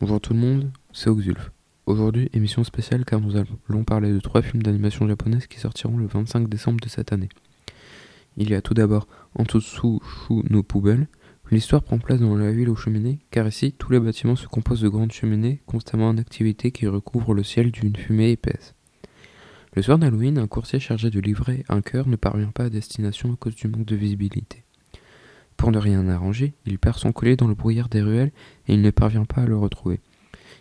Bonjour tout le monde, c'est Oxulf. Aujourd'hui, émission spéciale car nous allons parler de trois films d'animation japonaise qui sortiront le 25 décembre de cette année. Il y a tout d'abord Antotsu no Poubelle. L'histoire prend place dans la ville aux cheminées, car ici, tous les bâtiments se composent de grandes cheminées constamment en activité qui recouvrent le ciel d'une fumée épaisse. Le soir d'Halloween, un coursier chargé de livrer un cœur ne parvient pas à destination à cause du manque de visibilité. Pour ne rien arranger, il perd son collier dans le brouillard des ruelles et il ne parvient pas à le retrouver.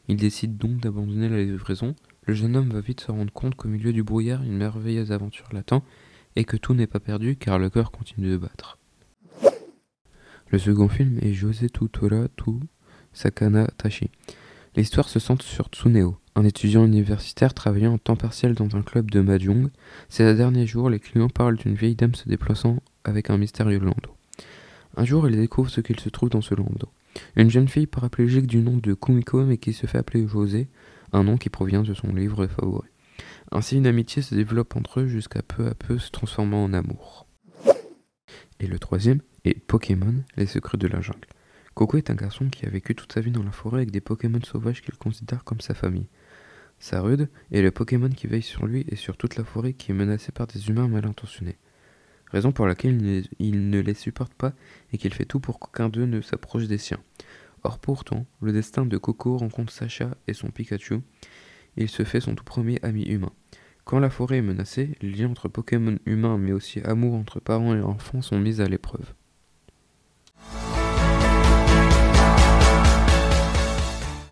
Il décide donc d'abandonner la livraison. Le jeune homme va vite se rendre compte qu'au milieu du brouillard, une merveilleuse aventure l'attend et que tout n'est pas perdu car le cœur continue de battre. Le second film est Jose Tutora Tu Sakana Tashi. L'histoire se centre sur Tsuneo, un étudiant universitaire travaillant en temps partiel dans un club de mahjong. Ces derniers jours, les clients parlent d'une vieille dame se déplaçant avec un mystérieux landau. Un jour, il découvre ce qu'il se trouve dans ce landau. Une jeune fille paraplégique du nom de Kumiko mais qui se fait appeler José, un nom qui provient de son livre favori. Ainsi, une amitié se développe entre eux jusqu'à peu à peu se transformant en amour. Et le troisième est Pokémon, les secrets de la jungle. Coco est un garçon qui a vécu toute sa vie dans la forêt avec des Pokémon sauvages qu'il considère comme sa famille. Sarude est le Pokémon qui veille sur lui et sur toute la forêt qui est menacée par des humains mal intentionnés raison pour laquelle il ne les supporte pas et qu'il fait tout pour qu'aucun d'eux ne s'approche des siens. Or pourtant, le destin de Coco rencontre Sacha et son Pikachu. Il se fait son tout premier ami humain. Quand la forêt est menacée, les liens entre Pokémon humains mais aussi amour entre parents et enfants sont mis à l'épreuve.